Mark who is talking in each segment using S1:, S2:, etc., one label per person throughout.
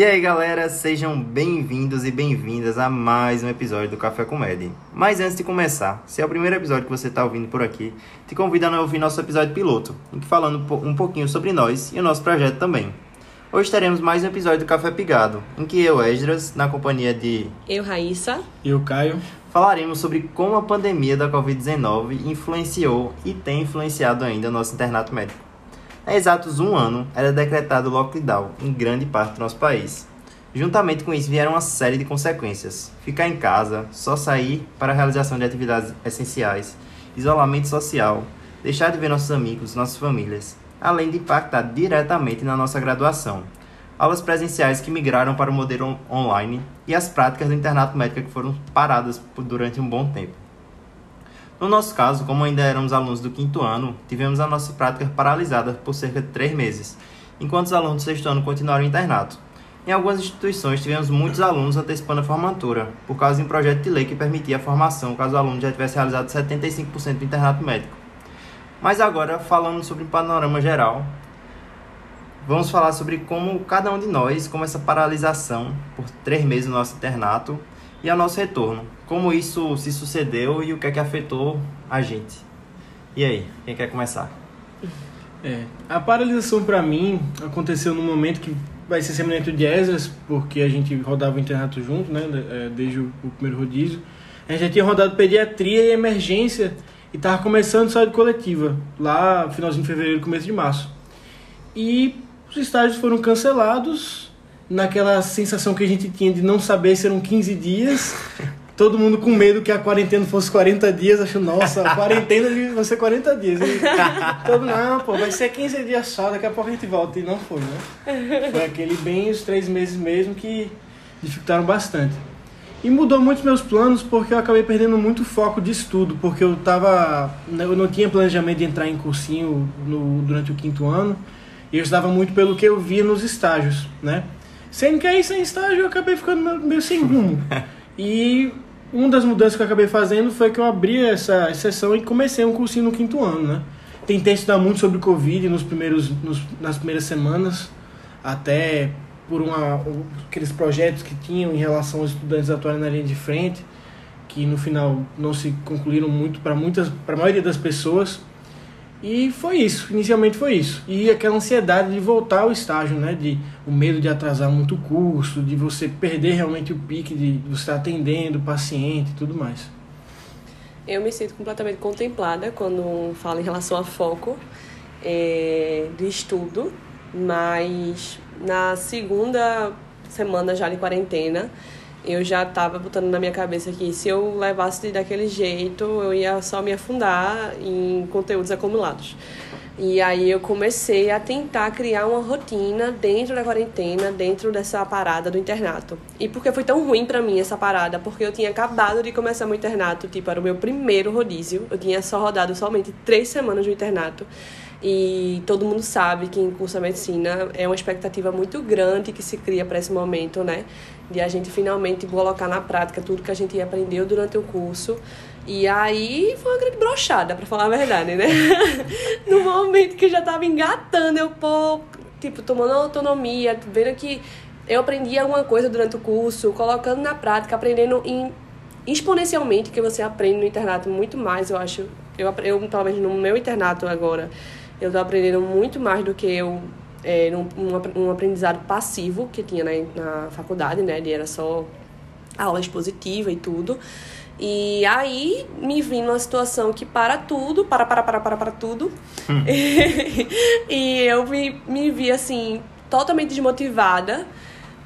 S1: E aí galera, sejam bem-vindos e bem-vindas a mais um episódio do Café Comédia. Mas antes de começar, se é o primeiro episódio que você está ouvindo por aqui, te convido a ouvir nosso episódio piloto, em que falando um pouquinho sobre nós e o nosso projeto também. Hoje teremos mais um episódio do Café Pigado, em que eu, Esdras, na companhia de...
S2: Eu, Raíssa.
S3: E o Caio.
S1: Falaremos sobre como a pandemia da Covid-19 influenciou e tem influenciado ainda o nosso internato médico. Há exatos um ano, era decretado lockdown em grande parte do nosso país. Juntamente com isso vieram uma série de consequências. Ficar em casa, só sair para a realização de atividades essenciais, isolamento social, deixar de ver nossos amigos, nossas famílias, além de impactar diretamente na nossa graduação. Aulas presenciais que migraram para o modelo online e as práticas do internato médico que foram paradas durante um bom tempo. No nosso caso, como ainda éramos alunos do quinto ano, tivemos a nossa prática paralisada por cerca de três meses, enquanto os alunos do sexto ano continuaram internato. Em algumas instituições, tivemos muitos alunos antecipando a formatura, por causa de um projeto de lei que permitia a formação caso o aluno já tivesse realizado 75% do internato médico. Mas agora, falando sobre o panorama geral, vamos falar sobre como cada um de nós, como essa paralisação por três meses no nosso internato, e ao nosso retorno. Como isso se sucedeu e o que é que afetou a gente. E aí, quem quer começar?
S3: É, a paralisação para mim aconteceu num momento que vai ser semelhante de Esdras, porque a gente rodava o internato junto, né, é, desde o, primeiro rodízio. A gente já tinha rodado pediatria e emergência e estava começando saúde coletiva, lá finalzinho de fevereiro, começo de março. E os estágios foram cancelados naquela sensação que a gente tinha de não saber se eram 15 dias. Todo mundo com medo que a quarentena fosse 40 dias, achando, nossa, a quarentena vai ser 40 dias. Todo não, pô, vai ser 15 dias só, daqui a pouco a gente volta. E não foi, né? Foi aquele bem os três meses mesmo que dificultaram bastante. E mudou muito meus planos porque eu acabei perdendo muito foco de estudo, porque eu tava. Eu não tinha planejamento de entrar em cursinho no, durante o quinto ano, e eu estudava muito pelo que eu via nos estágios, né? Sendo que aí sem estágio eu acabei ficando meio sem rumo. E uma das mudanças que eu acabei fazendo foi que eu abri essa exceção e comecei um cursinho no quinto ano, né? Tentei estudar muito sobre Covid nos primeiros, nos, nas primeiras semanas, até por uma, aqueles projetos que tinham em relação aos estudantes atuarem na linha de frente, que no final não se concluíram muito para muitas, para a maioria das pessoas. E foi isso, inicialmente foi isso. E aquela ansiedade de voltar ao estágio, né? De o medo de atrasar muito o curso, de você perder realmente o pique de você estar atendendo o paciente e tudo mais.
S2: Eu me sinto completamente contemplada quando falo em relação a foco é, de estudo, mas na segunda semana já de quarentena, eu já estava botando na minha cabeça que se eu levasse daquele jeito, eu ia só me afundar em conteúdos acumulados. E aí eu comecei a tentar criar uma rotina dentro da quarentena, dentro dessa parada do internato. E por que foi tão ruim para mim essa parada? Porque eu tinha acabado de começar meu internato, tipo, era o meu primeiro rodízio. Eu tinha só rodado somente três semanas no internato. E todo mundo sabe que em curso de medicina é uma expectativa muito grande que se cria para esse momento, né? De a gente finalmente colocar na prática tudo que a gente aprendeu durante o curso. E aí foi uma grande brochada, para falar a verdade, né? no momento que eu já tava engatando, eu, pô, tipo, tomando autonomia, vendo que eu aprendi alguma coisa durante o curso, colocando na prática, aprendendo em, exponencialmente, que você aprende no internato muito mais, eu acho. Eu, eu, pelo menos no meu internato agora, eu estou aprendendo muito mais do que eu é, num, um, um aprendizado passivo que tinha na, na faculdade, né? De era só aula expositiva e tudo. E aí me vi numa situação que para tudo, para, para, para, para, para tudo. Hum. e eu me, me vi assim, totalmente desmotivada,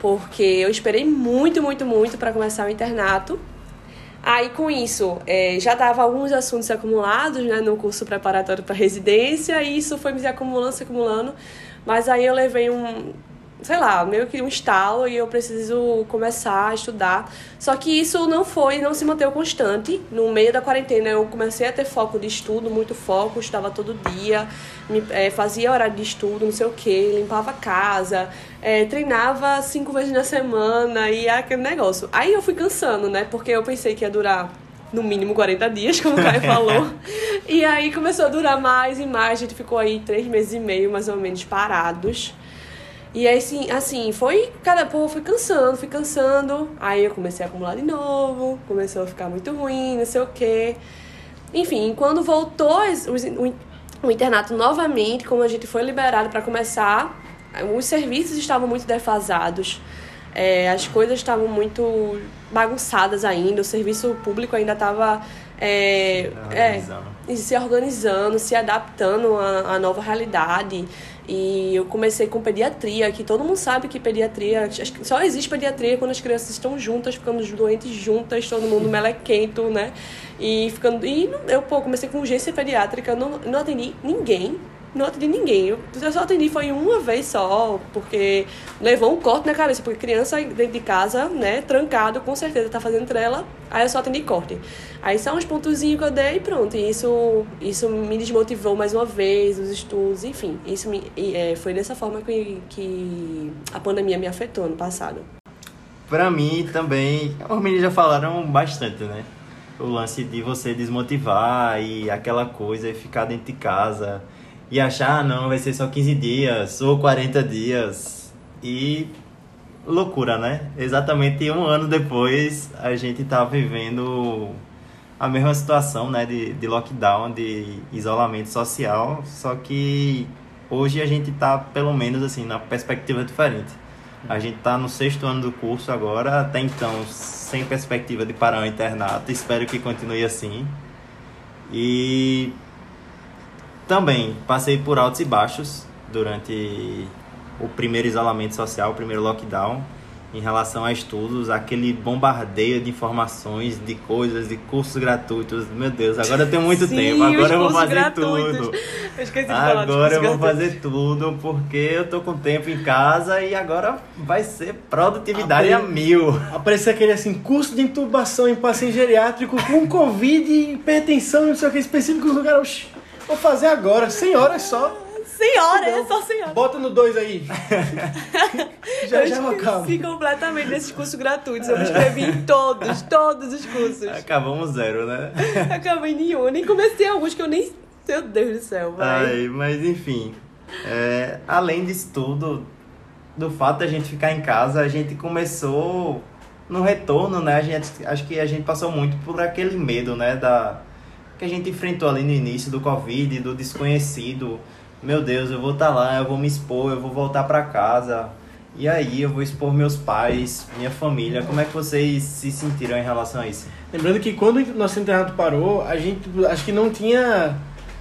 S2: porque eu esperei muito, muito, muito para começar o internato. Aí, com isso, é, já dava alguns assuntos acumulados né, no curso preparatório para residência, e isso foi me acumulando, se acumulando. Mas aí eu levei um, sei lá, meio que um estalo e eu preciso começar a estudar. Só que isso não foi, não se manteve constante. No meio da quarentena eu comecei a ter foco de estudo, muito foco, estudava todo dia, me, é, fazia horário de estudo, não sei o que, limpava a casa, é, treinava cinco vezes na semana e aquele negócio. Aí eu fui cansando, né? Porque eu pensei que ia durar no mínimo 40 dias, como o Caio falou. e aí começou a durar mais e mais, a gente ficou aí três meses e meio mais ou menos parados. E aí, assim, assim, foi, cada pô, fui cansando, fui cansando. Aí eu comecei a acumular de novo, começou a ficar muito ruim, não sei o quê. Enfim, quando voltou o, internato novamente, como a gente foi liberado para começar, os serviços estavam muito defasados. É, as coisas estavam muito bagunçadas ainda, o serviço público ainda estava é, é, se organizando, se adaptando à, à nova realidade. E eu comecei com pediatria, que todo mundo sabe que pediatria. Só existe pediatria quando as crianças estão juntas, ficando doentes juntas, todo mundo melequento, né? E ficando. E eu, pô, comecei com urgência pediátrica, não, não atendi ninguém não atendi ninguém. Eu, só atendi foi uma vez só, porque levou um corte na cabeça, porque criança dentro de casa, né, trancado, com certeza tá fazendo trela. Aí eu só atendi corte. Aí são uns pontozinhos que eu dei e pronto. E isso, isso me desmotivou mais uma vez, os estudos, enfim. Isso me, é, foi dessa forma que, que a pandemia me afetou no passado.
S1: Pra mim também, os meninos já falaram bastante, né? O lance de você desmotivar e aquela coisa e ficar dentro de casa e achar, ah, não, vai ser só 15 dias ou 40 dias. E loucura, né? Exatamente um ano depois a gente tá vivendo a mesma situação, né, de, de lockdown, de isolamento social, só que hoje a gente tá pelo menos assim na perspectiva diferente. A gente tá no sexto ano do curso agora, até então sem perspectiva de parar o internato, espero que continue assim. E também passei por altos e baixos durante o primeiro isolamento social, o primeiro lockdown, em relação a estudos, aquele bombardeio de informações, de coisas, de cursos gratuitos. Meu Deus, agora eu tenho muito
S2: Sim,
S1: tempo, agora eu vou fazer
S2: gratuitos.
S1: tudo.
S2: Eu esqueci de falar
S1: Agora eu vou
S2: gratuitos.
S1: fazer tudo porque eu tô com tempo em casa e agora vai ser produtividade
S3: Apre-
S1: a mil.
S3: Apareceu aquele assim, curso de intubação em paciente geriátrico com Covid, hipertensão, não sei o que, específico no lugar. Oxi, Vou fazer agora, 100 horas só.
S2: Senhora, é só senhora.
S3: Bota no 2 aí. já
S2: eu
S3: já eu acabo.
S2: completamente desses cursos gratuitos. Eu me inscrevi em todos, todos os cursos.
S1: Acabamos zero, né?
S2: Acabei em nenhum. Nem comecei alguns que eu nem. Meu Deus do céu, vai.
S1: Ai, mas enfim, é, além disso tudo, do fato da gente ficar em casa, a gente começou no retorno, né? A gente, acho que a gente passou muito por aquele medo, né? Da, que a gente enfrentou ali no início do Covid, do desconhecido. Meu Deus, eu vou estar lá, eu vou me expor, eu vou voltar para casa. E aí, eu vou expor meus pais, minha família. Como é que vocês se sentiram em relação a isso?
S3: Lembrando que quando o nosso internato parou, a gente acho que não tinha.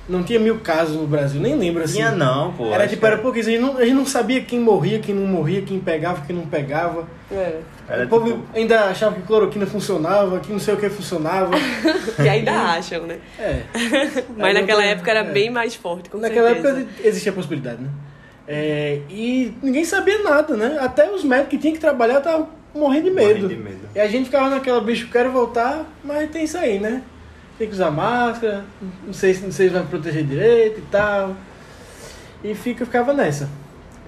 S3: Não tinha mil casos no Brasil, nem lembro assim.
S1: Tinha não, pô.
S3: Era tipo,
S1: que
S3: era pouquinho. A gente, não, a gente não sabia quem morria, quem não morria, quem pegava, quem não pegava.
S2: É.
S1: Era
S3: o povo
S1: tipo-
S3: ainda achava que cloroquina funcionava, que não sei o que funcionava.
S2: E ainda acham, né?
S3: É.
S2: Mas
S3: Aí
S2: naquela época era
S3: é.
S2: bem mais forte, com
S3: Naquela
S2: certeza.
S3: época existia a possibilidade, né? É, e ninguém sabia nada, né? Até os médicos que tinham que trabalhar estavam morrendo de medo.
S1: Morrendo de medo.
S3: E a gente ficava naquela, bicho, quero voltar, mas tem isso aí, né? Tem que usar máscara, não sei, se- não sei se vai proteger direito e tal. E fica, ficava nessa.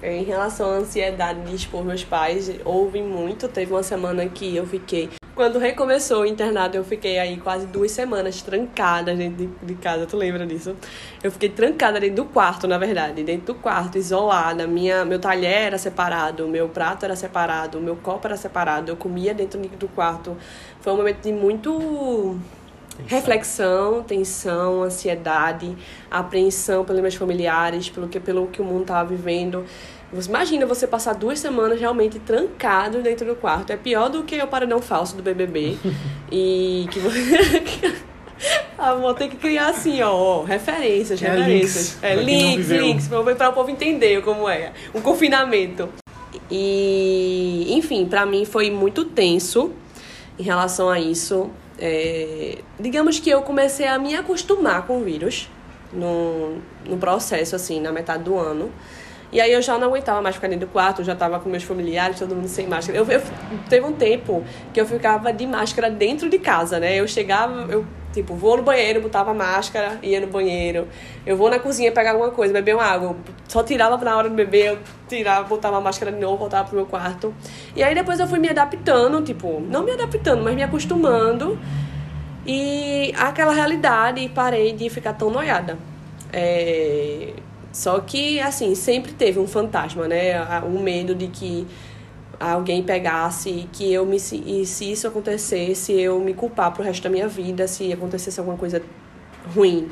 S2: Em relação à ansiedade de expor meus pais, houve muito. Teve uma semana que eu fiquei. Quando recomeçou o internato, eu fiquei aí quase duas semanas trancada dentro de, de casa. Tu lembra disso? Eu fiquei trancada dentro do quarto, na verdade. Dentro do quarto, isolada. Minha, meu talher era separado, meu prato era separado, meu copo era separado. Eu comia dentro do quarto. Foi um momento de muito reflexão, tensão, ansiedade, apreensão pelos meus familiares, pelo que, pelo que o mundo estava vivendo. Imagina você passar duas semanas realmente trancado dentro do quarto. É pior do que o paredão falso do BBB. e que você... Ah, vou ter que criar assim, ó, ó, referências,
S3: É,
S2: referências.
S3: links,
S2: É, links, links, para o povo entender como é. Um confinamento. E, enfim, pra mim foi muito tenso em relação a isso. É, digamos que eu comecei a me acostumar com o vírus no, no processo, assim, na metade do ano. E aí eu já não aguentava mais ficar dentro do quarto, já tava com meus familiares, todo mundo sem máscara. Eu, eu- teve um tempo que eu ficava de máscara dentro de casa, né? Eu chegava, eu tipo, vou no banheiro, botava máscara, ia no banheiro. Eu vou na cozinha pegar alguma coisa, beber uma água. Eu só tirava na hora de beber, eu tirava, botava a máscara de novo, voltava pro meu quarto. E aí depois eu fui me adaptando, tipo, não me adaptando, mas me acostumando. E aquela realidade, e parei de ficar tão noiada. É, Só que, assim, sempre teve um fantasma, né? O medo de que alguém pegasse, que eu me. E se isso acontecesse, eu me culpar pro resto da minha vida, se acontecesse alguma coisa ruim.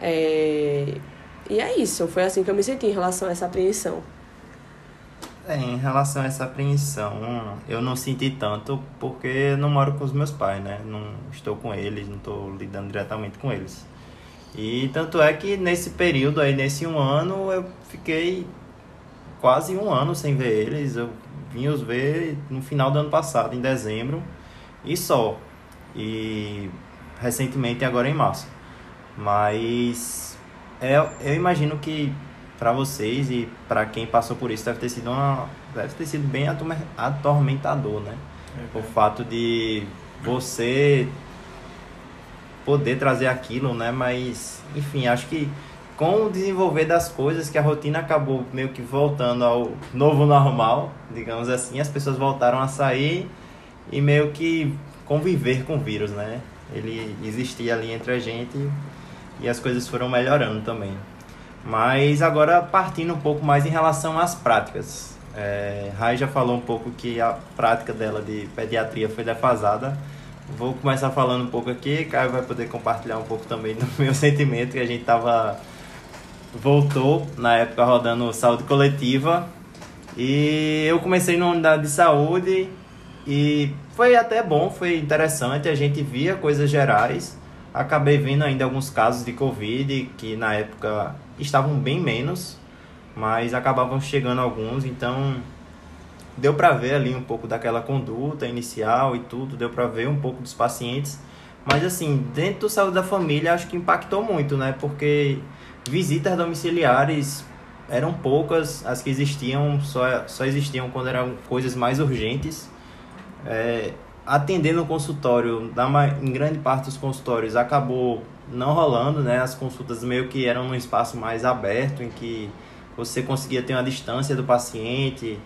S2: É... E é isso, foi assim que eu me senti em relação a essa apreensão.
S1: É, em relação a essa apreensão, eu não senti tanto porque não moro com os meus pais, né? Não estou com eles, não estou lidando diretamente com eles. E tanto é que nesse período aí, nesse um ano, eu fiquei quase um ano sem ver eles. Eu vim os ver no final do ano passado, em dezembro, e só. E recentemente, agora em março. Mas é, eu imagino que para vocês e para quem passou por isso deve ter sido uma deve ter sido bem atormentador, né? É, o fato de você poder trazer aquilo, né? Mas, enfim, acho que com o desenvolver das coisas, que a rotina acabou meio que voltando ao novo normal, digamos assim, as pessoas voltaram a sair e meio que conviver com o vírus, né? Ele existia ali entre a gente e as coisas foram melhorando também. Mas agora partindo um pouco mais em relação às práticas. É, Rai já falou um pouco que a prática dela de pediatria foi defasada Vou começar falando um pouco aqui, Caio vai poder compartilhar um pouco também do meu sentimento, que a gente tava voltou na época rodando saúde coletiva e eu comecei na unidade de saúde e foi até bom, foi interessante, a gente via coisas gerais. Acabei vendo ainda alguns casos de Covid que na época estavam bem menos, mas acabavam chegando alguns, então deu para ver ali um pouco daquela conduta inicial e tudo, deu para ver um pouco dos pacientes. Mas assim, dentro do saúde da família, acho que impactou muito, né? Porque visitas domiciliares eram poucas, as que existiam só, só existiam quando eram coisas mais urgentes. É, atendendo o consultório, em grande parte dos consultórios, acabou não rolando, né? As consultas meio que eram num espaço mais aberto, em que você conseguia ter uma distância do paciente,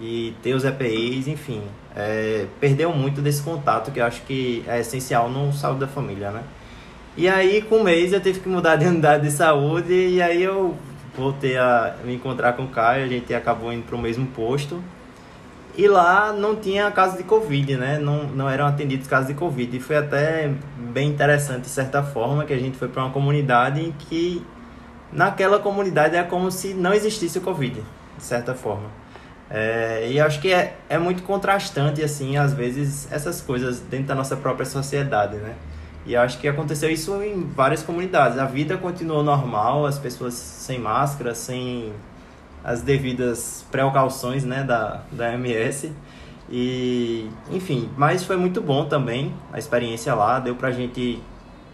S1: e ter os EPIs, enfim, é, perdeu muito desse contato que eu acho que é essencial no saúde da família, né? E aí, com um mês, eu tive que mudar de unidade de saúde e aí eu voltei a me encontrar com o Caio, a gente acabou indo para o mesmo posto. E lá não tinha casos de Covid, né? Não, não eram atendidos casos de Covid. E foi até bem interessante, de certa forma, que a gente foi para uma comunidade em que, naquela comunidade, é como se não existisse o Covid, de certa forma. É, e acho que é, é muito contrastante, assim, às vezes, essas coisas dentro da nossa própria sociedade, né? E acho que aconteceu isso em várias comunidades. A vida continuou normal, as pessoas sem máscara, sem as devidas precauções, né, da, da MS. E, enfim, mas foi muito bom também a experiência lá, deu pra gente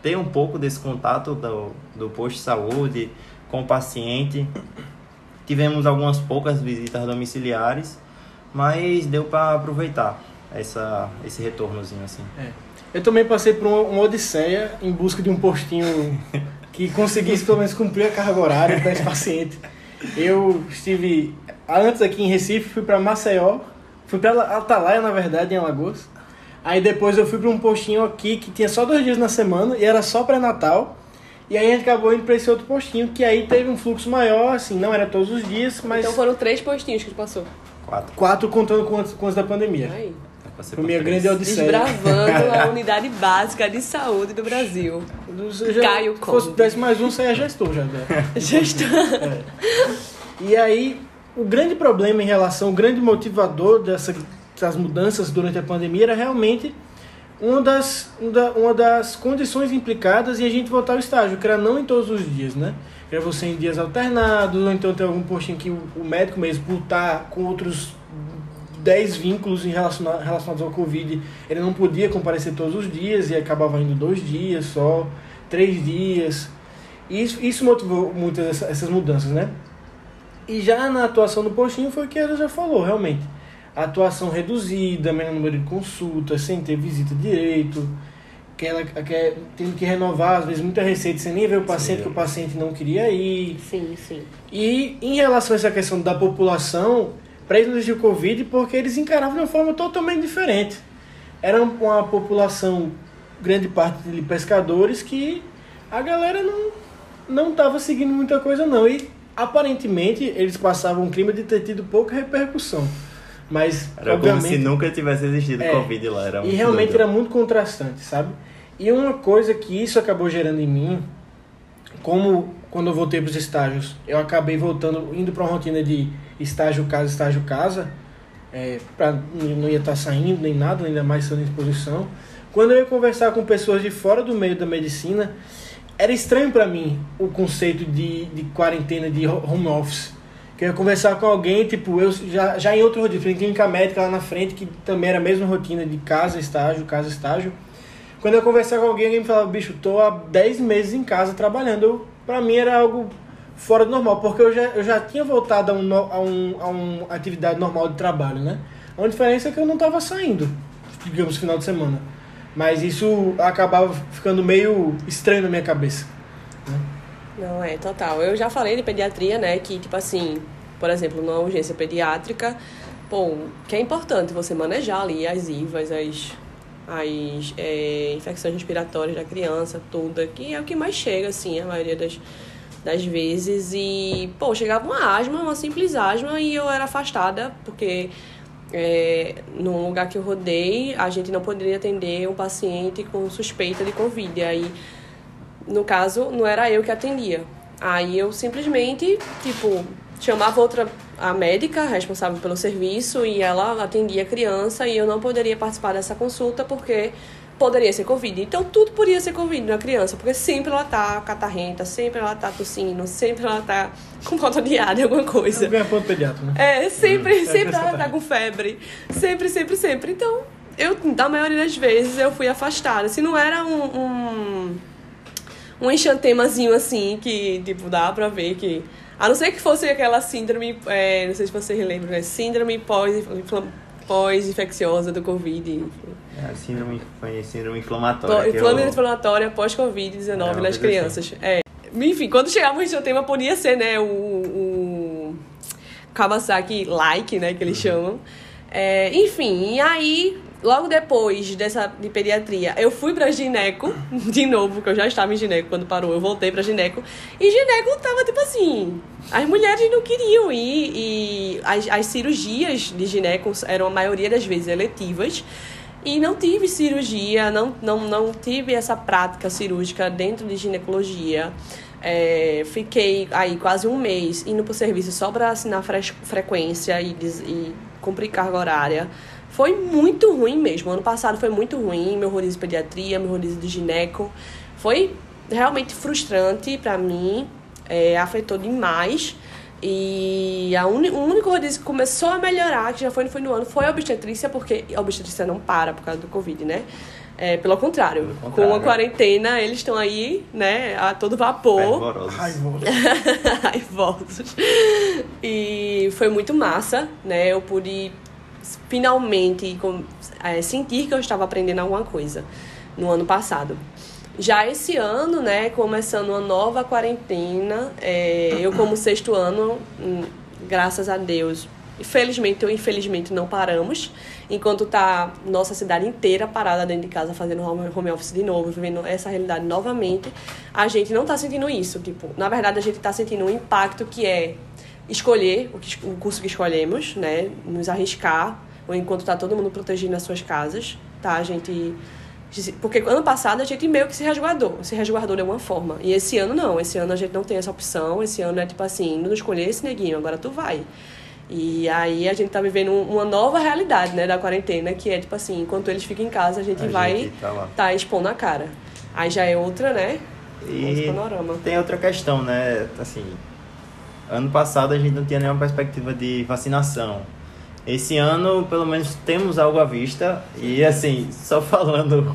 S1: ter um pouco desse contato do, do posto de saúde com o paciente. Tivemos algumas poucas visitas domiciliares, mas deu para aproveitar essa, esse retornozinho assim.
S3: É. Eu também passei por uma, uma odisseia em busca de um postinho que conseguisse pelo menos cumprir a carga horária para esse paciente. Eu estive antes aqui em Recife, fui para Maceió, fui para Atalaia na verdade em Alagoas. Aí depois eu fui para um postinho aqui que tinha só dois dias na semana e era só pré-natal. E aí a gente acabou indo para esse outro postinho, que aí teve um fluxo maior, assim, não era todos os dias, mas.
S2: Então foram três postinhos que tu passou.
S3: Quatro. Quatro contando com antes, com antes da pandemia. Aí. Foi minha grande odisseia.
S2: Desbravando a unidade básica de saúde do Brasil.
S3: Já, Caio Se fosse desse mais um, você é gestor já. Né? gestor. É. E aí, o grande problema em relação, o grande motivador dessa, dessas mudanças durante a pandemia era realmente uma das, uma das condições implicadas em a gente voltar ao estágio, que era não em todos os dias, né? Era você em dias alternados, ou então ter algum postinho que o, o médico mesmo, por estar com outros 10 vínculos em relaciona, relacionados ao Covid, ele não podia comparecer todos os dias e acabava indo dois dias só, três dias. E isso, isso motivou muitas essas mudanças, né? E já na atuação do postinho foi o que ela já falou, realmente atuação reduzida, menor número de consultas, sem ter visita direito, que ela quer, tendo que renovar, às vezes, muita receita sem nem ver o paciente, sim. que o paciente não queria ir.
S2: Sim, sim.
S3: E em relação a essa questão da população, para eles não existia o Covid porque eles encaravam de uma forma totalmente diferente. Era uma população, grande parte de pescadores, que a galera não não estava seguindo muita coisa não. E aparentemente eles passavam um clima de ter tido pouca repercussão. Mas,
S1: Era como se nunca tivesse existido
S3: É.
S1: Covid lá. Era
S3: e realmente
S1: doido.
S3: era muito contrastante, sabe? E uma coisa que isso acabou gerando em mim, como quando eu voltei para os estágios, eu acabei voltando, indo para uma rotina de estágio casa, estágio casa, é, pra, não ia estar saindo nem nada, ainda mais sendo exposição. Quando eu ia conversar com pessoas de fora do meio da medicina, era estranho para mim o conceito de, de quarentena, de ho- home office. Que eu ia conversar com alguém, tipo, eu já, já em outro rodízio, em clínica médica lá na frente, que também era a mesma rotina de casa, estágio, casa, estágio. Quando eu conversar com alguém, alguém me falava, bicho, tô há 10 meses em casa trabalhando. Eu, pra mim era algo fora do normal, porque eu já, eu já tinha voltado a, um, a, um, a uma atividade normal de trabalho, né? A diferença é que eu não tava saindo, digamos, final de semana. Mas isso acabava ficando meio estranho na minha cabeça.
S2: Não, é, total. Eu já falei de pediatria, né? Que, tipo assim, por exemplo, numa urgência pediátrica, pô, que é importante você manejar ali as IVAs, as, as é, infecções respiratórias da criança, tudo, que é o que mais chega, assim, a maioria das, das vezes. E, pô, chegava uma asma, uma simples asma, e eu era afastada, porque é, no lugar que eu rodei, a gente não poderia atender um paciente com suspeita de Covid. Aí no caso, não era eu que atendia. Aí eu simplesmente, tipo, chamava outra, a médica responsável pelo serviço, e ela atendia a criança, e eu não poderia participar dessa consulta porque poderia ser Covid. Então tudo podia ser Covid na criança, porque sempre ela tá catarrenta, sempre ela tá tossindo, sempre ela tá com falta de ar alguma coisa.
S3: Eu ganho ponto pediatra, né?
S2: É, sempre,
S3: Hum,
S2: sempre
S3: é
S2: ela tá com febre. Sempre, sempre, sempre. Então, eu, da maioria das vezes, eu fui afastada. Se não era um, um, um enxantemazinho assim, que, tipo, dá pra ver que... A não ser que fosse aquela síndrome, é, não sei se vocês lembram, né? Síndrome pós- pós-infecciosa do Covid. enfim.
S1: É, síndrome, foi síndrome inflamatória. Eu-
S2: Inflamatória inflamatória pós-Covid-19
S1: É,
S2: nas
S1: coisa
S2: crianças. É. Enfim, quando chegava o enxantema, podia ser, né, o, o Kawasaki like, né, que eles chamam. É, enfim, e aí, logo depois dessa de pediatria, eu fui pra gineco, de novo, porque eu já estava em gineco quando parou, eu voltei pra gineco, e gineco tava tipo assim, as mulheres não queriam ir, e as, as cirurgias de gineco eram a maioria das vezes eletivas, e não tive cirurgia, não, não, não tive essa prática cirúrgica dentro de ginecologia. É, fiquei aí quase um mês indo pro serviço só para assinar fre frequência e, e cumprir carga horária. Foi muito ruim mesmo. Ano passado foi muito ruim. Meu rodízio de pediatria, meu rodízio de gineco. Foi realmente frustrante para mim. É, afetou demais. E a uni- o único rodízio que começou a melhorar, que já foi, foi no ano, foi a obstetrícia, porque a obstetrícia não para por causa do Covid, né? É, pelo contrário,
S1: Pelo
S2: com
S1: contrário.
S2: a quarentena, eles estão aí, né, a todo vapor
S1: Fervorosos.
S3: Raivoso.
S2: raivosos. E foi muito massa, né? Eu pude finalmente com- é, sentir que eu estava aprendendo alguma coisa no ano passado. Já esse ano, né, começando uma nova quarentena, é, eu como sexto ano, hum, graças a Deus, infelizmente ou infelizmente não paramos, enquanto tá nossa cidade inteira parada dentro de casa fazendo home office de novo, vivendo essa realidade novamente, a gente não tá sentindo isso, tipo, na verdade a gente tá sentindo um impacto que é escolher o, que, o curso que escolhemos, né, nos arriscar, ou enquanto tá todo mundo protegido nas suas casas, tá? A gente porque ano passado a gente meio que se resguardou, se resguardou de alguma forma. E esse ano não, esse ano a gente não tem essa opção, esse ano é tipo assim, não escolher esse neguinho, agora tu vai. E aí a gente tá vivendo um- uma nova realidade, né, da quarentena, que é tipo assim, enquanto eles ficam em casa, a gente
S1: A
S2: vai
S1: gente tá
S2: tá expondo a cara. Aí já é outra, né? Outro
S1: E
S2: panorama.
S1: tem outra questão, né? Assim, ano passado a gente não tinha nenhuma perspectiva de vacinação. Esse ano, pelo menos, temos algo à vista. E, assim, só falando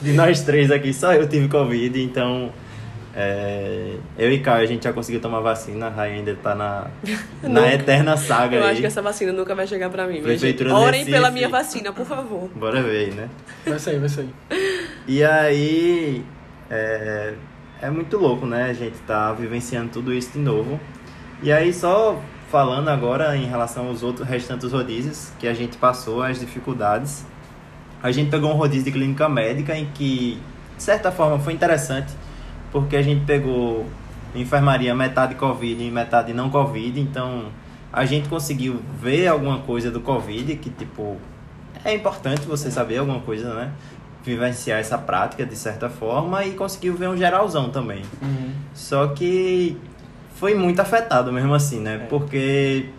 S1: de nós três aqui, só eu tive Covid, então. É, eu e Caio, a gente já conseguiu tomar vacina, a Rai ainda tá na, na eterna saga
S2: Eu
S1: aí.
S2: acho que essa vacina nunca vai chegar pra mim.
S1: Prefeitura
S2: gente. Orem
S1: Recife.
S2: pela minha vacina, por favor.
S1: Bora ver, né?
S3: Vai sair, vai sair.
S1: E aí, é, é muito louco, né? A gente tá vivenciando tudo isso de novo. E aí, só falando agora em relação aos outros restantes rodízios que a gente passou, as dificuldades. A gente pegou um rodízio de clínica médica em que, de certa forma, foi interessante, porque a gente pegou enfermaria metade Covid e metade não Covid, então a gente conseguiu ver alguma coisa do Covid, que tipo, é importante você saber alguma coisa, né? Vivenciar essa prática de certa forma e conseguiu ver um geralzão também.
S3: Uhum.
S1: Só que foi muito afetado mesmo assim, né?
S3: É.
S1: Porque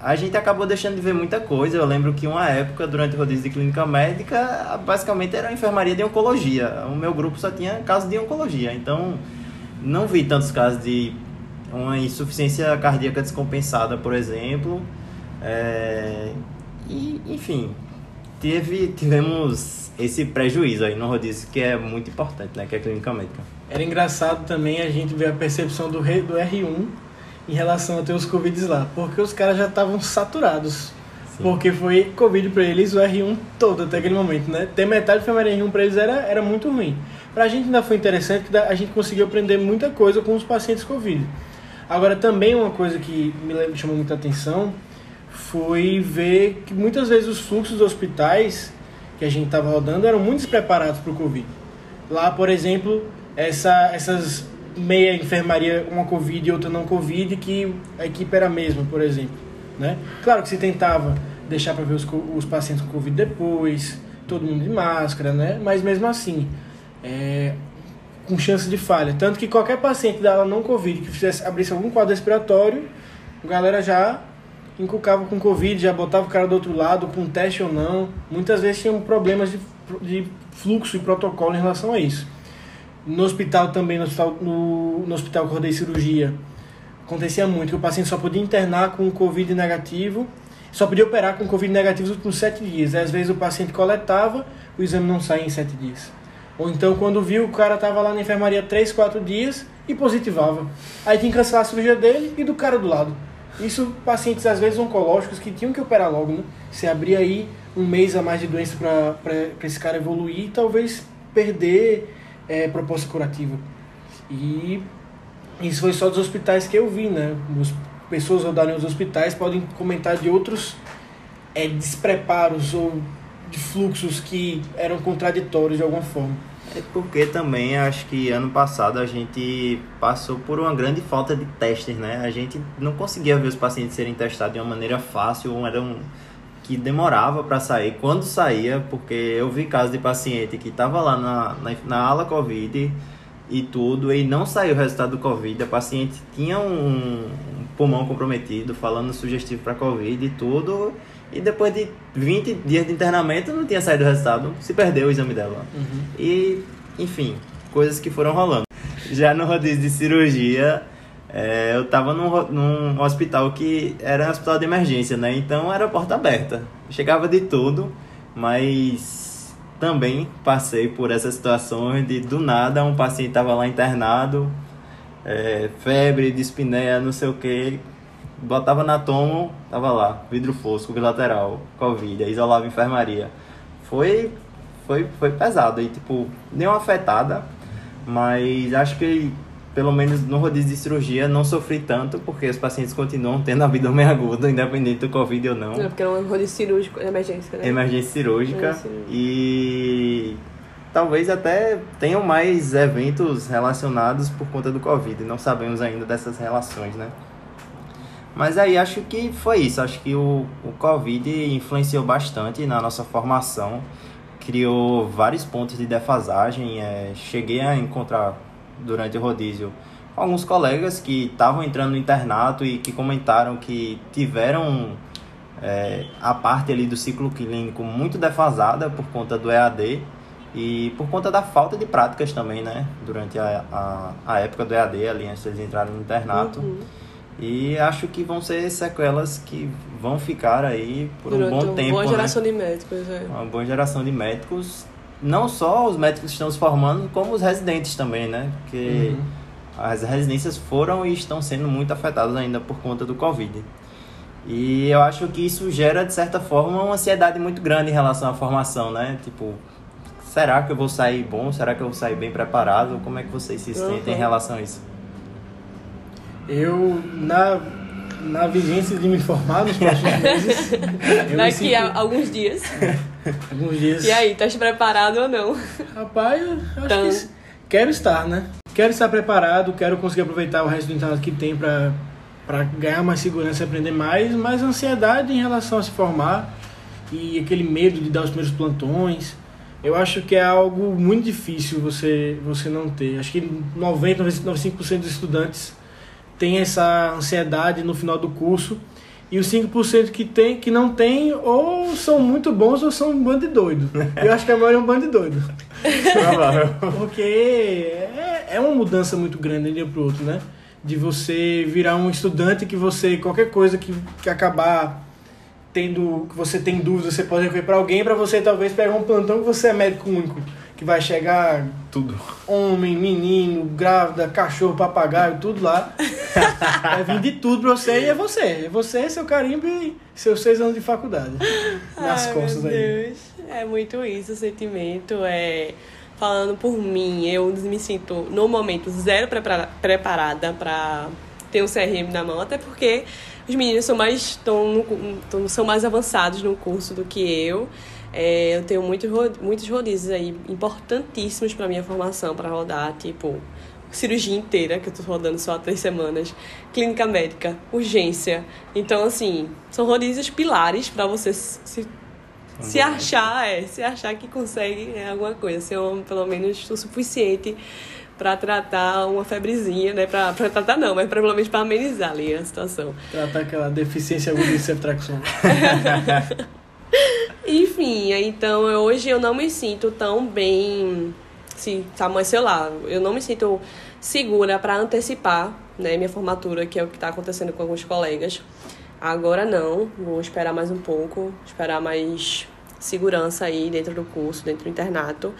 S1: a gente acabou deixando de ver muita coisa. Eu lembro que uma época, durante o rodízio de clínica médica, basicamente era a enfermaria de oncologia. O meu grupo só tinha casos de oncologia. Então, não vi tantos casos de uma insuficiência cardíaca descompensada, por exemplo. É, E, enfim, teve, tivemos esse prejuízo aí no rodízio que é muito importante, né? Que é a clínica médica.
S3: Era engraçado também a gente ver a percepção do, do R1 em relação a ter os Covids lá, porque os caras já estavam saturados.
S1: Sim.
S3: Porque foi Covid pra eles o R1 todo até aquele momento, né? Ter metade do enfermaria R1 pra eles era, era muito ruim. Pra gente ainda foi interessante que a gente conseguiu aprender muita coisa com os pacientes Covid. Agora, também uma coisa que me chamou muita atenção foi ver que muitas vezes os fluxos dos hospitais que a gente estava rodando eram muito despreparados para o Covid. Lá, por exemplo, essa, essas meia enfermaria, uma Covid e outra não Covid, que a equipe era a mesma, por exemplo. Né? Claro que se tentava deixar para ver os, os pacientes com Covid depois, todo mundo de máscara, né? mas mesmo assim, é, com chance de falha. Tanto que qualquer paciente da não Covid que fizesse, abrisse algum quadro respiratório, a galera já encucava com Covid, já botava o cara do outro lado, com teste ou não. Muitas vezes tinham problemas de, de fluxo e protocolo em relação a isso. No hospital também, no hospital, no, no hospital que eu rodei cirurgia, acontecia muito que o paciente só podia internar com Covid negativo, só podia operar com Covid negativo nos últimos sete dias. Às vezes o paciente coletava, o exame não saía em sete dias. Ou então, quando viu, o cara estava lá na enfermaria 3, 4 dias e positivava. Aí tinha que cancelar a cirurgia dele e do cara do lado. Isso, pacientes às vezes oncológicos que tinham que operar logo, né? Você abrir aí um mês a mais de doença para esse cara evoluir e talvez perder é, proposta curativa. E isso foi só dos hospitais que eu vi, né? As pessoas rodarem os hospitais podem comentar de outros é, despreparos ou de fluxos que eram contraditórios de alguma forma.
S1: É porque também acho que ano passado a gente passou por uma grande falta de testes, né? A gente não conseguia ver os pacientes serem testados de uma maneira fácil, ou era um que demorava para sair. Quando saía, porque eu vi casos de paciente que estava lá na, na, na ala Covid e tudo, e não saiu o resultado do Covid. A paciente tinha um, um pulmão comprometido, falando sugestivo para Covid e tudo. E depois de 20 dias de internamento não tinha saído o resultado, se perdeu o exame dela. E, enfim, coisas que foram rolando. Já no rodízio de cirurgia, é, eu tava num, num hospital que era um hospital de emergência, né? Então era porta aberta. Chegava de tudo, mas também passei por essas situações de do nada um paciente tava lá internado, é, febre, dispneia, não sei o que. Botava na tomo, tava lá, vidro fosco, bilateral, Covid, isolava enfermaria. Foi, foi, foi pesado e tipo, deu uma afetada, mas acho que pelo menos no rodízio de cirurgia não sofri tanto, porque os pacientes continuam tendo abdômen agudo, independente do Covid ou não
S2: É porque era um rodízio cirúrgico, emergência, né?
S1: emergência cirúrgica
S2: Emergência cirúrgica.
S1: e talvez até tenham mais eventos relacionados por conta do Covid. Não sabemos ainda dessas relações, né? Mas aí acho que foi isso. Acho que o, o Covid influenciou bastante na nossa formação, criou vários pontos de defasagem. É, cheguei a encontrar durante o rodízio alguns colegas que estavam entrando no internato e que comentaram que tiveram é, a parte ali do ciclo clínico muito defasada por conta do EAD e por conta da falta de práticas também, né? Durante a, a, a época do EAD, ali antes de eles entrarem no internato.
S2: Uhum.
S1: E acho que vão ser sequelas que vão ficar aí por um
S2: Durante
S1: bom
S2: uma
S1: tempo,
S2: boa
S1: né?
S2: geração de médicos, é.
S1: Uma boa geração de médicos. Não só os médicos que estão se formando, como os residentes também, né? Porque
S3: Uhum.
S1: as residências foram e estão sendo muito afetadas ainda por conta do Covid. E eu acho que isso gera, de certa forma, uma ansiedade muito grande em relação à formação, né? Tipo, será que eu vou sair bom? Será que eu vou sair bem preparado? Como é que vocês se sentem em
S2: Uhum.
S1: relação a isso?
S3: Eu, na, na vigência de me formar nos próximos meses, me
S2: Daqui
S3: sinto-
S2: a alguns dias.
S3: alguns dias.
S2: E aí, tá preparado ou não?
S3: Rapaz, eu acho
S2: Então.
S3: que quero estar, né? quero estar preparado, quero conseguir aproveitar o resto do internato que tem para para ganhar mais segurança e aprender mais, mas ansiedade em relação a se formar e aquele medo de dar os primeiros plantões. Eu acho que é algo muito difícil você você não ter. Acho que 90, 95% dos estudantes têm essa ansiedade no final do curso e os 5% que, tem, que não tem, ou são muito bons ou são um bando de doido. Eu acho que a maioria é um bando de doido. Porque é, é uma mudança muito grande de um dia pro outro, né? De você virar um estudante que você, qualquer coisa que, que acabar tendo, que você tem dúvida, você pode recorrer para alguém para você talvez pegar um plantão que você é médico único que vai chegar
S1: tudo.
S3: Homem, menino, grávida, cachorro, papagaio, tudo lá. vai vir de tudo pra você e é você. É você, seu carimbo e seus seis anos de faculdade. Nas
S2: Ai,
S3: costas
S2: meu
S3: aí.
S2: Deus. É muito isso o sentimento. É, falando por mim, eu me sinto no momento zero prepara- preparada para ter um CRM na mão, até porque os meninos são mais, tão no- são mais avançados no curso do que eu. É, eu tenho muitos, muitos rodízios aí importantíssimos para minha formação, para rodar, tipo cirurgia inteira, que eu tô rodando só há três semanas, clínica médica, urgência. Então, assim, são rodízios pilares para você se, se achar, é, se achar que consegue é, alguma coisa, ser um, pelo menos o suficiente para tratar uma febrezinha, né? Pra tratar não, mas menos para amenizar ali a situação.
S3: Tratar aquela deficiência aguda de ceftraxona.
S2: Enfim, então hoje eu não me sinto tão bem. Se tamanho, sei lá, eu não me sinto segura para antecipar né, minha formatura, que é o que está acontecendo com alguns colegas. Agora não, vou esperar mais um pouco, esperar mais segurança aí dentro do curso, dentro do internato.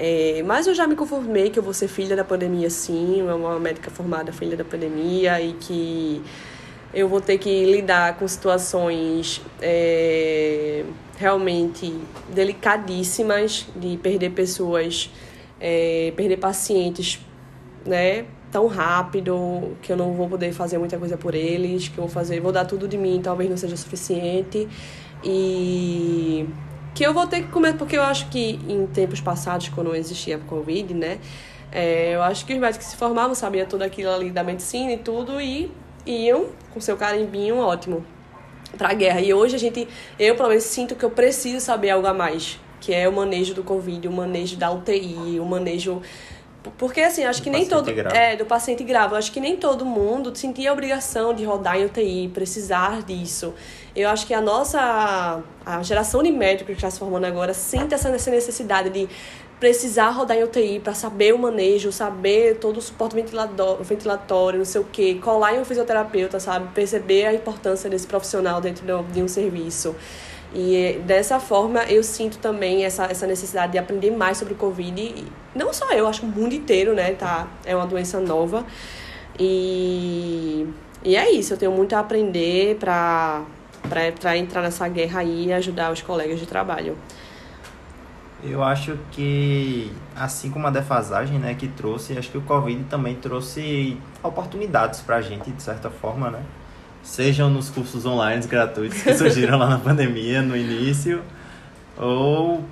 S2: É, mas eu já me conformei que eu vou ser filha da pandemia, sim, uma médica formada filha da pandemia e que eu vou ter que lidar com situações é, realmente delicadíssimas de perder pessoas, é, perder pacientes, né? Tão rápido que eu não vou poder fazer muita coisa por eles, que eu vou fazer, vou dar tudo de mim, talvez não seja suficiente. E que eu vou ter que comer, porque eu acho que em tempos passados, quando não existia a Covid, né? é, eu acho que os médicos que se formavam sabiam tudo aquilo ali da medicina e tudo, e iam com seu carimbinho ótimo pra guerra. E hoje a gente, eu pelo menos sinto que eu preciso saber algo a mais, que é o manejo do Covid, o manejo da UTI, o manejo. Porque assim, acho
S1: Do
S2: que nem todo.
S1: grave.
S2: É, do paciente grave. Eu acho que nem todo mundo sentia a obrigação de rodar em UTI, precisar disso. Eu acho que a nossa. A geração de médicos que está se formando agora sente essa necessidade de precisar rodar em UTI para saber o manejo, saber todo o suporte ventilatório, não sei o quê, colar em um fisioterapeuta, sabe? Perceber a importância desse profissional dentro de um- de um serviço. E eh, dessa forma eu sinto também essa, essa necessidade de aprender mais sobre o Covid. E não só eu, acho que o mundo inteiro, né? Tá, é uma doença nova. E, e é isso, eu tenho muito a aprender para para entrar nessa guerra aí e ajudar os colegas de trabalho.
S1: Eu acho que, assim como a defasagem, né, que trouxe, acho que o Covid também trouxe oportunidades pra gente, de certa forma, né? Sejam nos cursos online gratuitos que surgiram lá na pandemia, no início, ou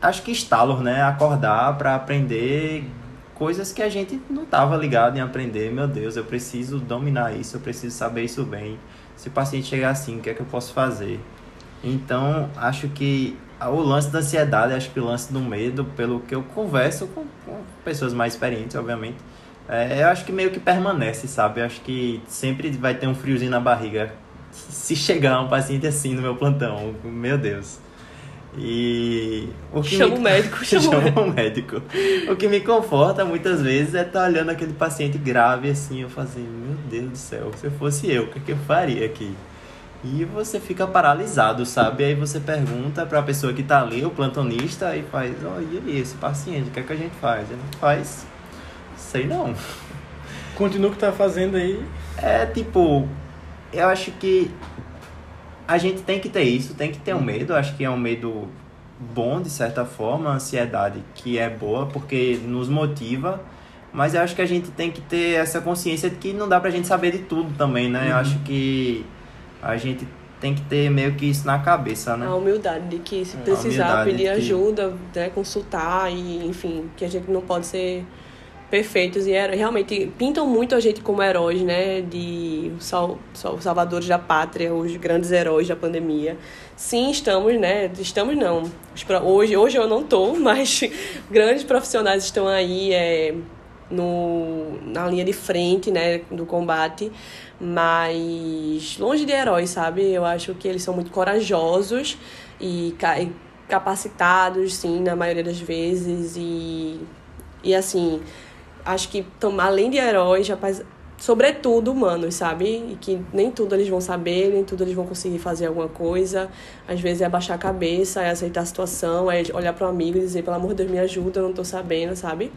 S1: acho que estalos, né? Acordar para aprender coisas que a gente não estava ligado em aprender. Meu Deus, eu preciso dominar isso, eu preciso saber isso bem. Se o paciente chegar assim, o que é que eu posso fazer? Então, acho que o lance da ansiedade, acho que o lance do medo, pelo que eu converso com, com pessoas mais experientes, obviamente, é, eu acho que meio que permanece, sabe? Eu acho que sempre vai ter um friozinho na barriga se chegar um paciente assim no meu plantão. Meu Deus. E. O que
S2: Chama
S1: me-
S2: o médico, chama o
S1: chama o médico. O que me conforta muitas vezes é estar olhando aquele paciente grave assim, eu fazer, meu Deus do céu, se eu fosse eu, o que, é que eu faria aqui? E você fica paralisado, sabe? Aí você pergunta pra pessoa que tá ali, o plantonista, e faz, ó, e aí, esse paciente, o que é que a gente faz? Ele faz, sei não.
S3: Continua o que tá fazendo aí.
S1: É tipo, eu acho que a gente tem que ter isso, tem que ter um medo, acho que é um medo bom de certa forma, a ansiedade que é boa porque nos motiva, mas eu acho que a gente tem que ter essa consciência de que não dá pra gente saber de tudo também, né? Eu acho que a gente tem que ter meio que isso na cabeça, né?
S2: A humildade de que se precisar pedir
S1: de que-
S2: ajuda, né, consultar e enfim, que a gente não pode ser perfeitos e realmente pintam muito a gente como heróis, né? De sal, sal, salvadores da pátria, os grandes heróis da pandemia. Sim, estamos, né? Estamos não. Hoje, hoje eu não tô, mas grandes profissionais estão aí é, no, na linha de frente, né? Do combate. Mas longe de heróis, sabe? Eu acho que eles são muito corajosos e capacitados, sim, na maioria das vezes. E, e assim, acho que além de heróis, rapaz, sobretudo humanos, sabe? E que nem tudo eles vão saber, nem tudo eles vão conseguir fazer alguma coisa. Às vezes é abaixar a cabeça, é aceitar a situação, é olhar para um amigo e dizer, pelo amor de Deus, me ajuda, eu não tô sabendo, sabe?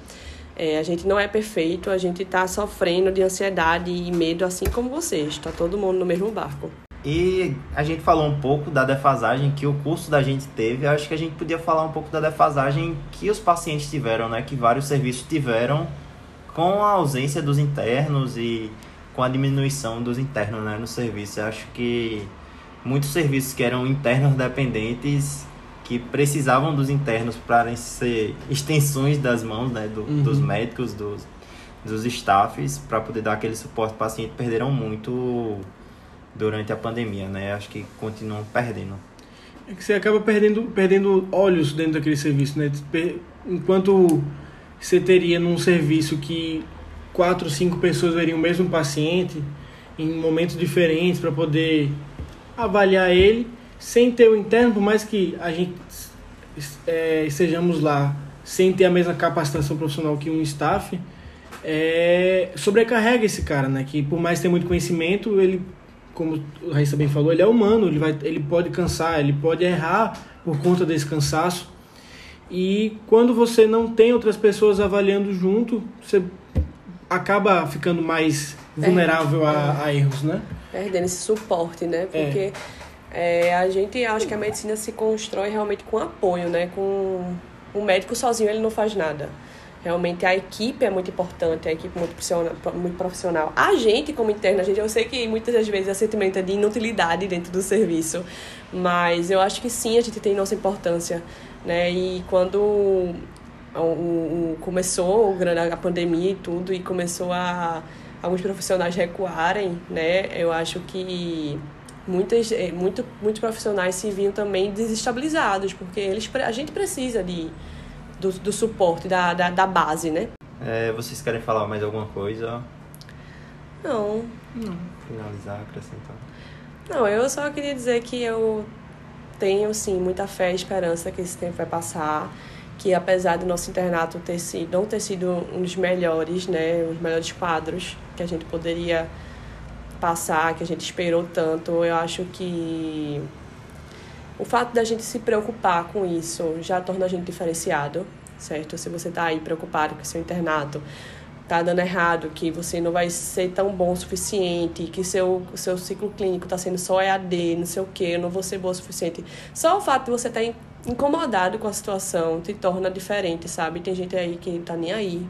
S2: É, a gente não é perfeito, a gente tá sofrendo de ansiedade e medo assim como vocês. Tá todo mundo no mesmo barco.
S1: E a gente falou um pouco da defasagem que o curso da gente teve. Acho que a gente podia falar um pouco da defasagem que os pacientes tiveram, né? Que vários serviços tiveram com a ausência dos internos e com a diminuição dos internos né, no serviço. Eu acho que muitos serviços que eram internos dependentes, que precisavam dos internos para ser extensões das mãos né, do, uhum. dos médicos, dos, dos staffs, para poder dar aquele suporte ao paciente, perderam muito durante a pandemia. Né? Acho que continuam perdendo.
S3: É que você acaba perdendo, perdendo olhos dentro daquele serviço, né? Enquanto você teria num serviço que quatro, cinco pessoas veriam o mesmo paciente em momentos diferentes para poder avaliar ele sem ter o interno, por mais que a gente é, estejamos lá sem ter a mesma capacitação profissional que um staff, é, sobrecarrega esse cara, né? Que por mais ter muito conhecimento, ele, como o Raíssa bem falou, ele é humano, ele, vai, ele pode cansar, ele pode errar por conta desse cansaço. E quando você não tem outras pessoas avaliando junto, você acaba ficando mais vulnerável a, a, erros, né?
S2: Perdendo esse suporte, né? É. Porque é. É, a gente acha que a medicina se constrói realmente com apoio, né? Com o médico sozinho ele não faz nada. Realmente a equipe é muito importante, a equipe muito profissional, muito profissional. A gente, como interna, a gente, eu sei que muitas das vezes é sentimento de inutilidade dentro do serviço, mas eu acho que sim, a gente tem nossa importância né? E quando o, o, começou a pandemia e tudo, e começou a alguns profissionais recuarem, né? Eu acho que muitas, eh, muito, muitos profissionais se viam também desestabilizados, porque eles, a gente precisa de, do, do suporte, da, da, da base, né?
S1: É, vocês querem falar mais alguma coisa?
S2: Não.
S1: Não. Finalizar, acrescentar.
S2: Não, eu só queria dizer que eu tenho sim muita fé e esperança que esse tempo vai passar, que apesar do nosso internato ter sido, não ter sido um dos melhores, né, os melhores quadros que a gente poderia passar, que a gente esperou tanto, eu acho que o fato da gente se preocupar com isso já torna a gente diferenciado, certo? Se você está aí preocupado com seu internato, tá dando errado, que você não vai ser tão bom o suficiente, que seu, seu ciclo clínico está sendo só EAD, não sei o que, eu não vou ser boa o suficiente. Só o fato de você estar tá incomodado com a situação te torna diferente, sabe? Tem gente aí que tá nem aí,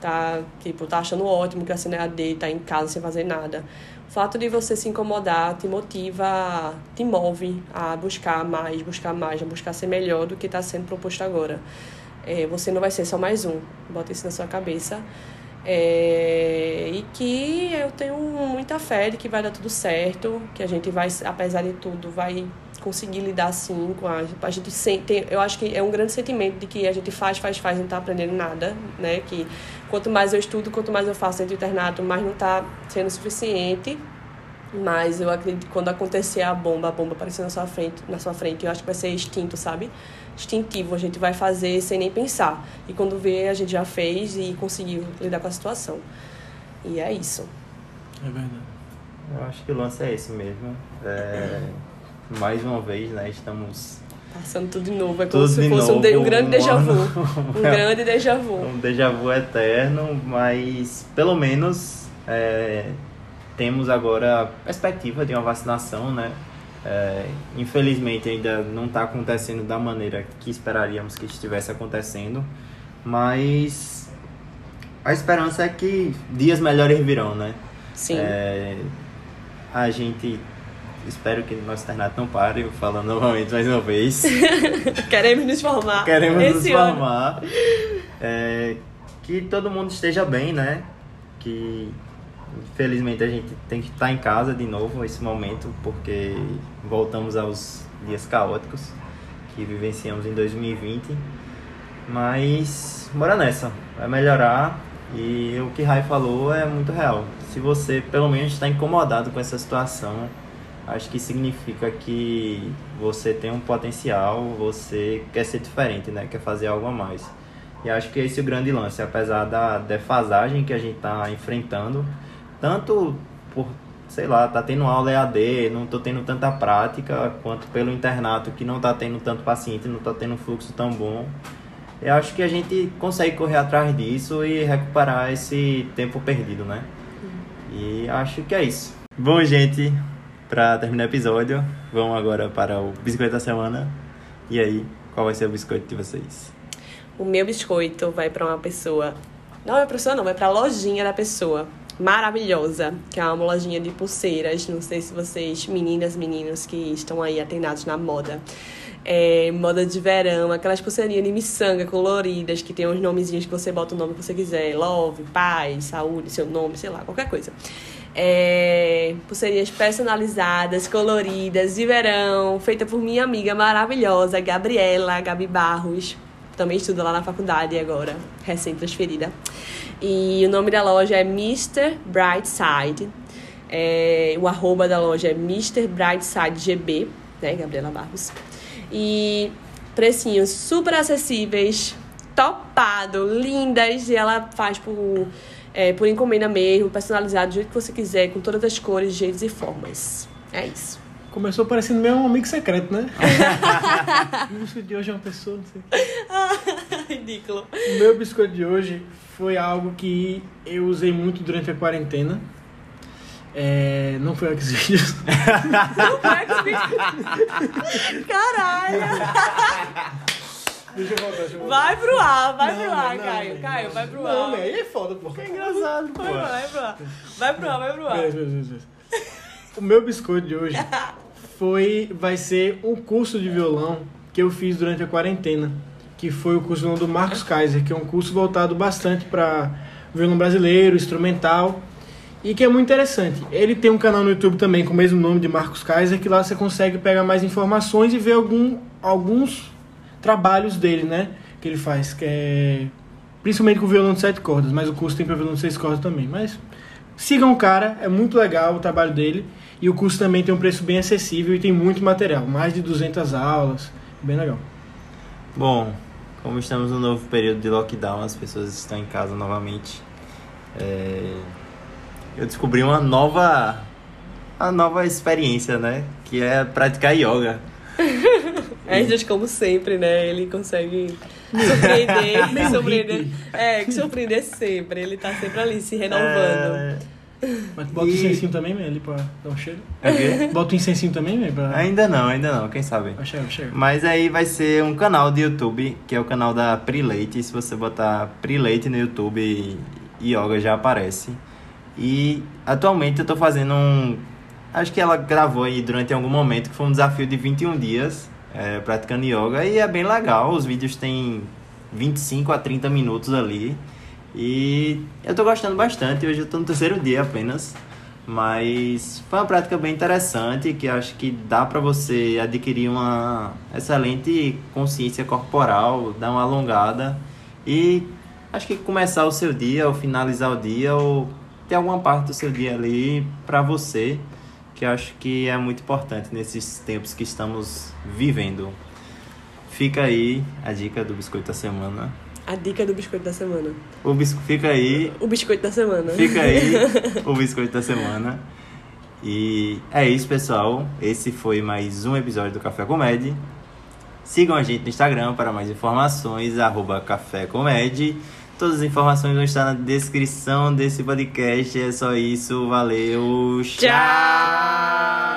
S2: tá, tipo, tá achando ótimo que a cena EAD, tá em casa sem fazer nada. O fato de você se incomodar te motiva, te move a buscar mais, buscar mais, a buscar ser melhor do que está sendo proposto agora. É, você não vai ser só mais um. Bota isso na sua cabeça. É, e que eu tenho muita fé de que vai dar tudo certo, que a gente vai, apesar de tudo, vai conseguir lidar assim com a, a gente sente, eu acho que é um grande sentimento de que a gente faz, faz, faz, não está aprendendo nada, né? Que quanto mais eu estudo, quanto mais eu faço dentro do internato, mais não está sendo suficiente. Mas eu acredito que quando acontecer a bomba, a bomba aparecer na sua frente, na sua frente, eu acho que vai ser extinto, sabe? instintivo, a gente vai fazer sem nem pensar. E quando vê, a gente já fez e conseguiu lidar com a situação. E é isso.
S3: É verdade.
S1: Eu acho que o lance é esse mesmo. É, mais uma vez, né, estamos
S2: Passando tudo de novo, é como se fosse novo, um, de, um, grande déjà vu. Um grande déjà vu.
S1: Um déjà vu eterno, mas pelo menos é, temos agora a perspectiva de uma vacinação, né? É, infelizmente ainda não está acontecendo da maneira que esperaríamos que estivesse acontecendo, mas a esperança é que dias melhores virão, né?
S2: Sim.
S1: É, a gente espero que nosso internato não pare, falando novamente mais uma vez.
S2: Queremos nos formar.
S1: Queremos nos formar. É, que todo mundo esteja bem, né? Que infelizmente a gente tem que estar em casa de novo nesse momento, porque voltamos aos dias caóticos que vivenciamos em 2020. Mas bora nessa, vai melhorar e o que Rai falou é muito real. Se você pelo menos está incomodado com essa situação, acho que significa que você tem um potencial, você quer ser diferente, né? Quer fazer algo a mais. E acho que esse é o grande lance, apesar da defasagem que a gente está enfrentando, tanto por, sei lá, tá tendo aula EAD, não tô tendo tanta prática, quanto pelo internato que não tá tendo tanto paciente, não tá tendo fluxo tão bom. Eu acho que a gente consegue correr atrás disso e recuperar esse tempo perdido, né? E acho que é isso. Bom, gente, para terminar o episódio, vamos agora para o biscoito da semana. E aí, qual vai ser o biscoito de vocês?
S2: O meu biscoito vai para uma pessoa. Não é pessoa, não, vai para a lojinha da pessoa. Maravilhosa, que é uma lojinha de pulseiras. Não sei se vocês, meninas, meninos que estão aí atendados na moda. É, moda de verão, aquelas pulseirinhas de miçanga coloridas que tem uns nomezinhos que você bota o nome que você quiser: Love, paz, saúde, seu nome, sei lá, qualquer coisa. É, pulseirinhas personalizadas, coloridas, de verão, feita por minha amiga maravilhosa, Gabriela Gabi Barros também estuda lá na faculdade agora, recém-transferida. E o nome da loja é Mr. Brightside. É, o arroba da loja é Mr. Brightside GB, né, Gabriela Barros. E precinhos super acessíveis, topado, lindas, e ela faz por, é, por encomenda mesmo, personalizado do jeito que você quiser, com todas as cores, jeitos e formas. É isso.
S3: Começou parecendo meio um amigo secreto, né? o biscoito de hoje é uma pessoa, não sei.
S2: Ridículo.
S3: O meu biscoito de hoje foi algo que eu usei muito durante a quarentena. É, não foi o Xvideos.
S2: Não foi Xvideos. Caralho.
S3: Deixa eu voltar, deixa eu voltar.
S2: Vai pro ar, vai
S3: Não,
S2: pro ar,
S3: não,
S2: Caio.
S3: não,
S2: Caio,
S3: não.
S2: vai pro
S3: Não,
S2: ar.
S3: né? aí é foda, pô.
S1: É engraçado, pô.
S2: Vai pro ar, vai pro ar. Vai pro ar, vai pro ar.
S3: Beleza, beleza, beleza. O meu biscoito de hoje foi, vai ser um curso de violão que eu fiz durante a quarentena, que foi o curso do Marcos Kaiser, que é um curso voltado bastante para violão brasileiro, instrumental, e que é muito interessante. Ele tem um canal no YouTube também com o mesmo nome de Marcos Kaiser, que lá você consegue pegar mais informações e ver algum, alguns trabalhos dele, né? Que ele faz, que é principalmente com violão de sete cordas, mas o curso tem para violão de seis cordas também. Mas sigam o cara, é muito legal o trabalho dele. E o curso também tem um preço bem acessível e tem muito material, mais de 200 aulas, bem legal.
S1: Bom, como estamos no novo período de lockdown, as pessoas estão em casa novamente. é, Eu descobri uma nova, uma nova experiência, né? Que é praticar yoga.
S2: É, gente, como sempre, né? Ele consegue surpreender, surpreender. É, que surpreender sempre. Ele tá sempre ali se renovando.
S1: É,
S3: Mas bota o
S1: E-
S3: incensinho também, né, ali pra dar um cheiro.
S1: é o quê?
S3: Bota o incensinho também, né, pra...
S1: Ainda não, ainda não, quem sabe.
S3: Pra cheiro, cheiro.
S1: Mas aí vai ser um canal de YouTube, que é o canal da Pri Leite. Se você botar Pri Leite no YouTube, yoga já aparece. E atualmente eu tô fazendo um. Acho que ela gravou aí durante algum momento, que foi um desafio de 21 dias é, praticando yoga. E é bem legal, os vídeos têm 25 a 30 minutos ali. E eu tô gostando bastante, hoje eu tô no terceiro dia apenas. Mas foi uma prática bem interessante que acho que dá para você adquirir uma excelente consciência corporal, dar uma alongada e acho que começar o seu dia ou finalizar o dia ou ter alguma parte do seu dia ali para você, que acho que é muito importante nesses tempos que estamos vivendo. Fica aí a dica do biscoito da semana.
S2: A dica do biscoito da semana.
S1: O bis... Fica aí
S2: O biscoito da semana.
S1: Fica aí o biscoito da semana. E é isso, pessoal. Esse foi mais um episódio do Café Comédia. Sigam a gente no Instagram para mais informações, arroba Café Comédia. Todas as informações vão estar na descrição desse podcast. É só isso. Valeu.
S2: Tchau!